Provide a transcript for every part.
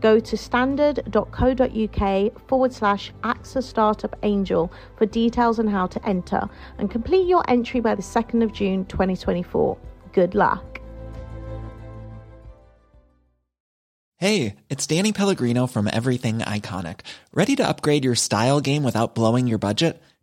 Go to standard.co.uk forward slash AXA Startup Angel for details on how to enter and complete your entry by the 2nd of June 2024. Good luck. Hey, it's Danny Pellegrino from Everything Iconic. Ready to upgrade your style game without blowing your budget?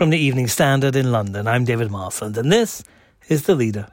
From the Evening Standard in London, I'm David Marsland, and this is The Leader.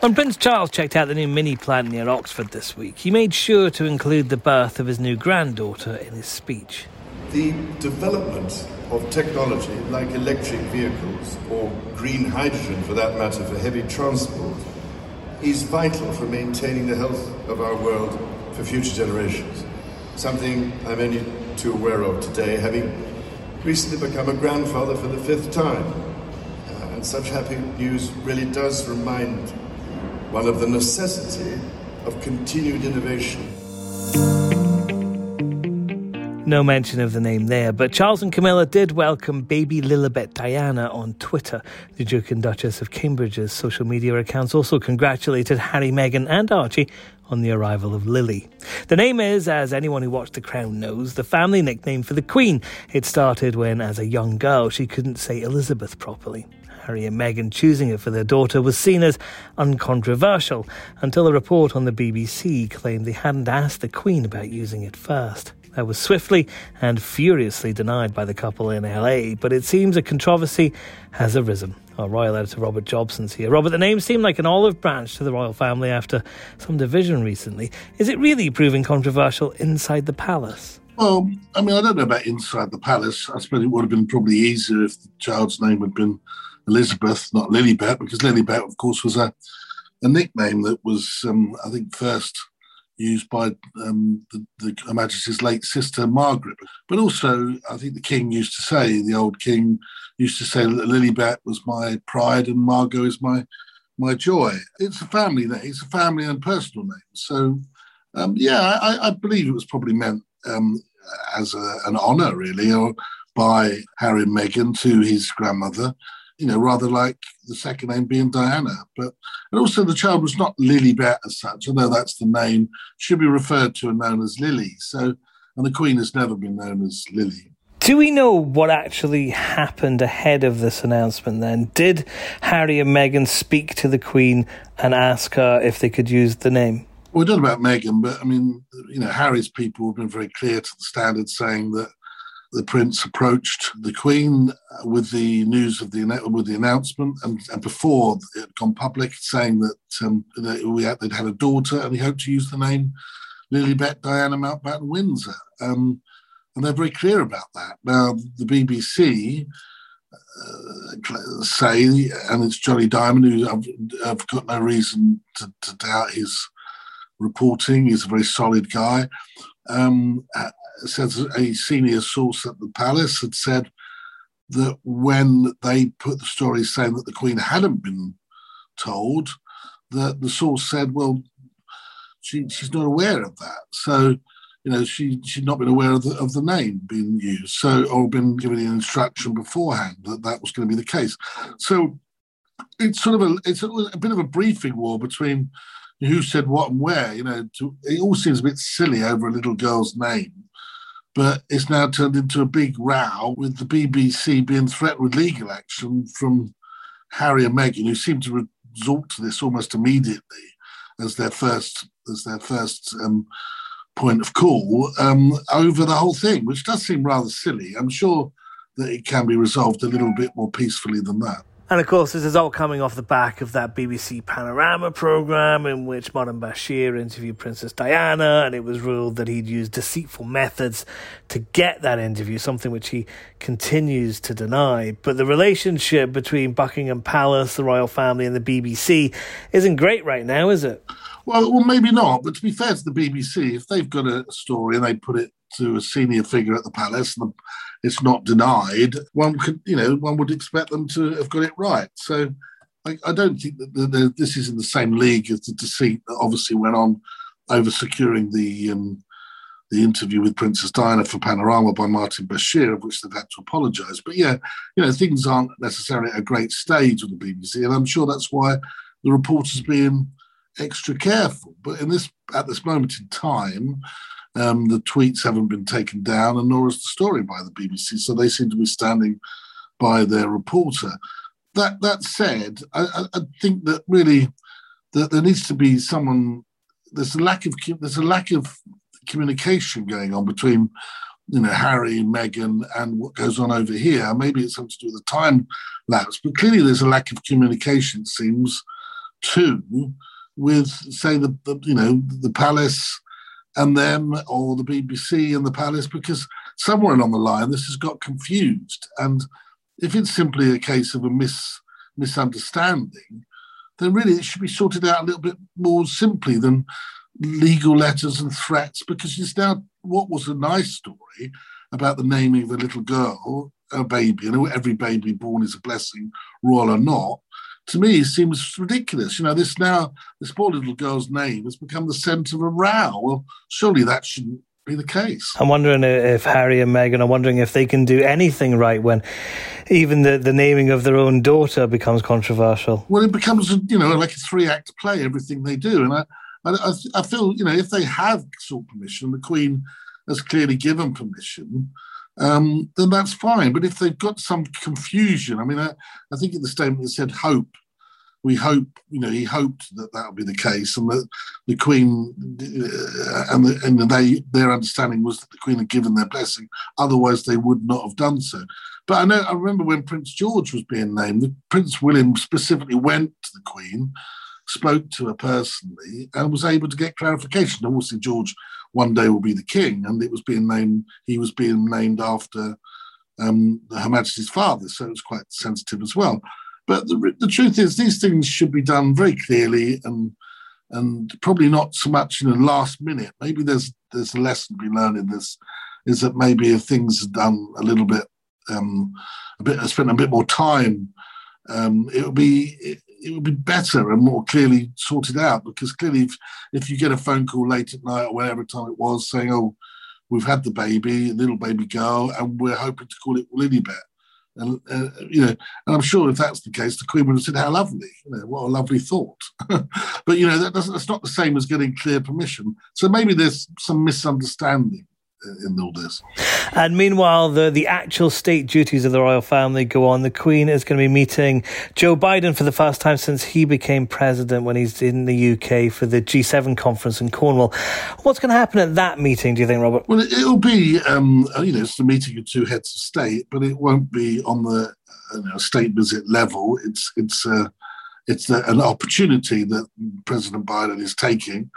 When Prince Charles checked out the new mini plant near Oxford this week, he made sure to include the birth of his new granddaughter in his speech. The development of technology like electric vehicles or green hydrogen for that matter for heavy transport is vital for maintaining the health of our world for future generations. Something I'm only too aware of today, having recently become a grandfather for the fifth time. Uh, and such happy news really does remind one of the necessity of continued innovation. No mention of the name there, but Charles and Camilla did welcome baby Lilibet Diana on Twitter. The Duke and Duchess of Cambridge's social media accounts also congratulated Harry, Meghan, and Archie on the arrival of Lily. The name is, as anyone who watched The Crown knows, the family nickname for the Queen. It started when, as a young girl, she couldn't say Elizabeth properly. Harry and Meghan choosing it for their daughter was seen as uncontroversial until a report on the BBC claimed they hadn't asked the Queen about using it first. That was swiftly and furiously denied by the couple in LA, but it seems a controversy has arisen. Our royal editor Robert Jobson's here. Robert, the name seemed like an olive branch to the royal family after some division recently. Is it really proving controversial inside the palace? Well, I mean, I don't know about inside the palace. I suppose it would have been probably easier if the child's name had been Elizabeth, not Lilibet, because Lilibet, of course, was a, a nickname that was, um, I think, first used by um, the, the Her Majesty's late sister Margaret. But also, I think the King used to say, the old King used to say that Lilibet was my pride and Margot is my my joy. It's a family name. It's a family and personal name. So, um, yeah, I, I, believe it was probably meant um, as a, an honour, really, or by Harry and Meghan to his grandmother you know, rather like the second name being Diana. But and also the child was not Lilibet as such, although that's the name, should be referred to and known as Lily. So and the Queen has never been known as Lily. Do we know what actually happened ahead of this announcement then? Did Harry and Meghan speak to the Queen and ask her if they could use the name? Well, we don't know about Meghan, but I mean, you know, Harry's people have been very clear to the standard saying that the prince approached the queen with the news of the with the announcement, and, and before it had gone public, saying that, um, we had, they'd had a daughter, and he hoped to use the name Lilibet Diana Mountbatten Windsor. Um, and they're very clear about that. Now, the BBC uh, say, and it's Jonny Dymond, who I've, I've got no reason to, to, doubt his reporting. He's a very solid guy. Um, says a senior source at the palace had said that when they put the story saying that the Queen hadn't been told, that the source said, well, she, she's not aware of that. So, you know, she she'd not been aware of the, of the name being used, so or been given an instruction beforehand that that was going to be the case. So, it's sort of a it's a, a bit of a briefing war between who said what and where. You know, to, it all seems a bit silly over a little girl's name but it's now turned into a big row with the BBC being threatened with legal action from Harry and Meghan, who seem to resort to this almost immediately as their first as their first um, point of call um, over the whole thing, which does seem rather silly. I'm sure that it can be resolved a little bit more peacefully than that. And of course, this is all coming off the back of that BBC Panorama programme in which Martin Bashir interviewed Princess Diana, and it was ruled that he'd used deceitful methods to get that interview, something which he continues to deny. But the relationship between Buckingham Palace, the royal family, and the BBC isn't great right now, is it? Well, well, maybe not. But to be fair to the BBC, if they've got a story and they put it to a senior figure at the palace, and it's not denied, one could, you know, one would expect them to have got it right. So I, I don't think that the, the, this is in the same league as the deceit that obviously went on over securing the um, the interview with Princess Diana for Panorama by Martin Bashir, of which they've had to apologise. But yeah, you know, things aren't necessarily at a great stage with the BBC, and I'm sure that's why the reporters being extra careful. But in this at this moment in time, um, the tweets haven't been taken down, and nor is the story by the BBC. So they seem to be standing by their reporter. That that said, I, I think that really that there needs to be someone. There's a lack of there's a lack of communication going on between you know Harry, and Meghan, and what goes on over here. Maybe it's something to do with the time lapse, but clearly there's a lack of communication. Seems too with say the, the you know the palace and them or the BBC and the palace because somewhere along the line this has got confused. And if it's simply a case of a mis misunderstanding then really it should be sorted out a little bit more simply than legal letters and threats because it's now what was a nice story about the naming of a little girl a baby and every baby born is a blessing royal or not to me it seems ridiculous. You know, this now, this poor little girl's name has become the centre of a row. Well, surely that shouldn't be the case. I'm wondering if Harry and Meghan are wondering if they can do anything right when even the, the naming of their own daughter becomes controversial. Well, it becomes, you know, like a three act play, everything they do. And I, I, I feel, you know, if they have sought permission, the Queen has clearly given permission um, then that's fine. But if they've got some confusion, I mean, I, I think in the statement it said hope. We hope, you know, he hoped that that would be the case, and that the Queen uh, and, the, and they their understanding was that the Queen had given their blessing. Otherwise, they would not have done so. But I know I remember when Prince George was being named, Prince William specifically went to the Queen, spoke to her personally, and was able to get clarification. Obviously, George one day will be the king, and it was being named. He was being named after um, Her Majesty's father, so it was quite sensitive as well. But the, the truth is, these things should be done very clearly and and probably not so much in the last minute. Maybe there's there's a lesson to be learned in this, is that maybe if things are done a little bit, um, a bit, spent a bit more time, um, it would be it would be better and more clearly sorted out because clearly if, if you get a phone call late at night or whatever time it was saying oh we've had the baby little baby girl and we're hoping to call it lilibet and uh, you know and i'm sure if that's the case the queen would have said how lovely you know what a lovely thought. But you know that that's not the same as getting clear permission. So maybe there's some misunderstanding in all this. And meanwhile, the, the actual state duties of the royal family go on. The Queen is going to be meeting Joe Biden for the first time since he became president when he's in the UK for the G7 conference in Cornwall. What's going to happen at that meeting, do you think, Robert? Well, it'll be, um, you know, it's the meeting of two heads of state, but it won't be on the you know, state visit level. It's, it's, uh, it's an opportunity that President Biden is taking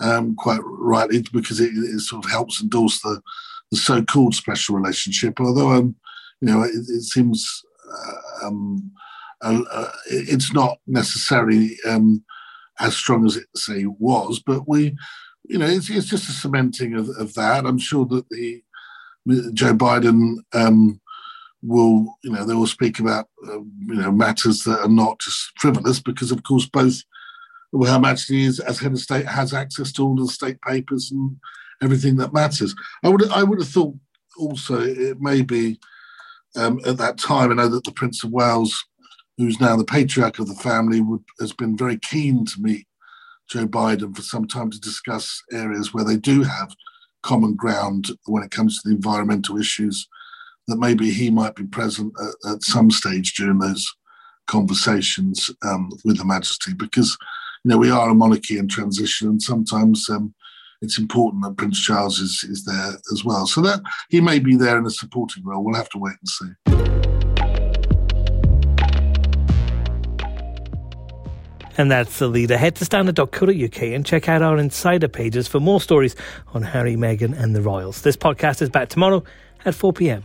um, quite rightly because it, it, sort of helps endorse the, the so-called special relationship. Although, um, you know, it, it seems uh, um, uh, it's not necessarily um, as strong as it say was, but we, you know, it's, it's just a cementing of, of that. I'm sure that the Joe Biden um, will, you know, they will speak about, uh, you know, matters that are not just frivolous, because of course both her Majesty is, as head of state has access to all the state papers and everything that matters. I would I would have thought also it may be um, at that time. I know that the Prince of Wales, who's now the patriarch of the family, would, has been very keen to meet Joe Biden for some time to discuss areas where they do have common ground when it comes to the environmental issues. That maybe he might be present at, at some stage during those conversations um, with Her Majesty because you know, we are a monarchy in transition, and sometimes, um, it's important that Prince Charles is, is there as well. So that he may be there in a supporting role. We'll have to wait and see. And that's the leader. Head to standard.co.uk and check out our insider pages for more stories on Harry, Meghan, and the Royals. This podcast is back tomorrow at 4 pm.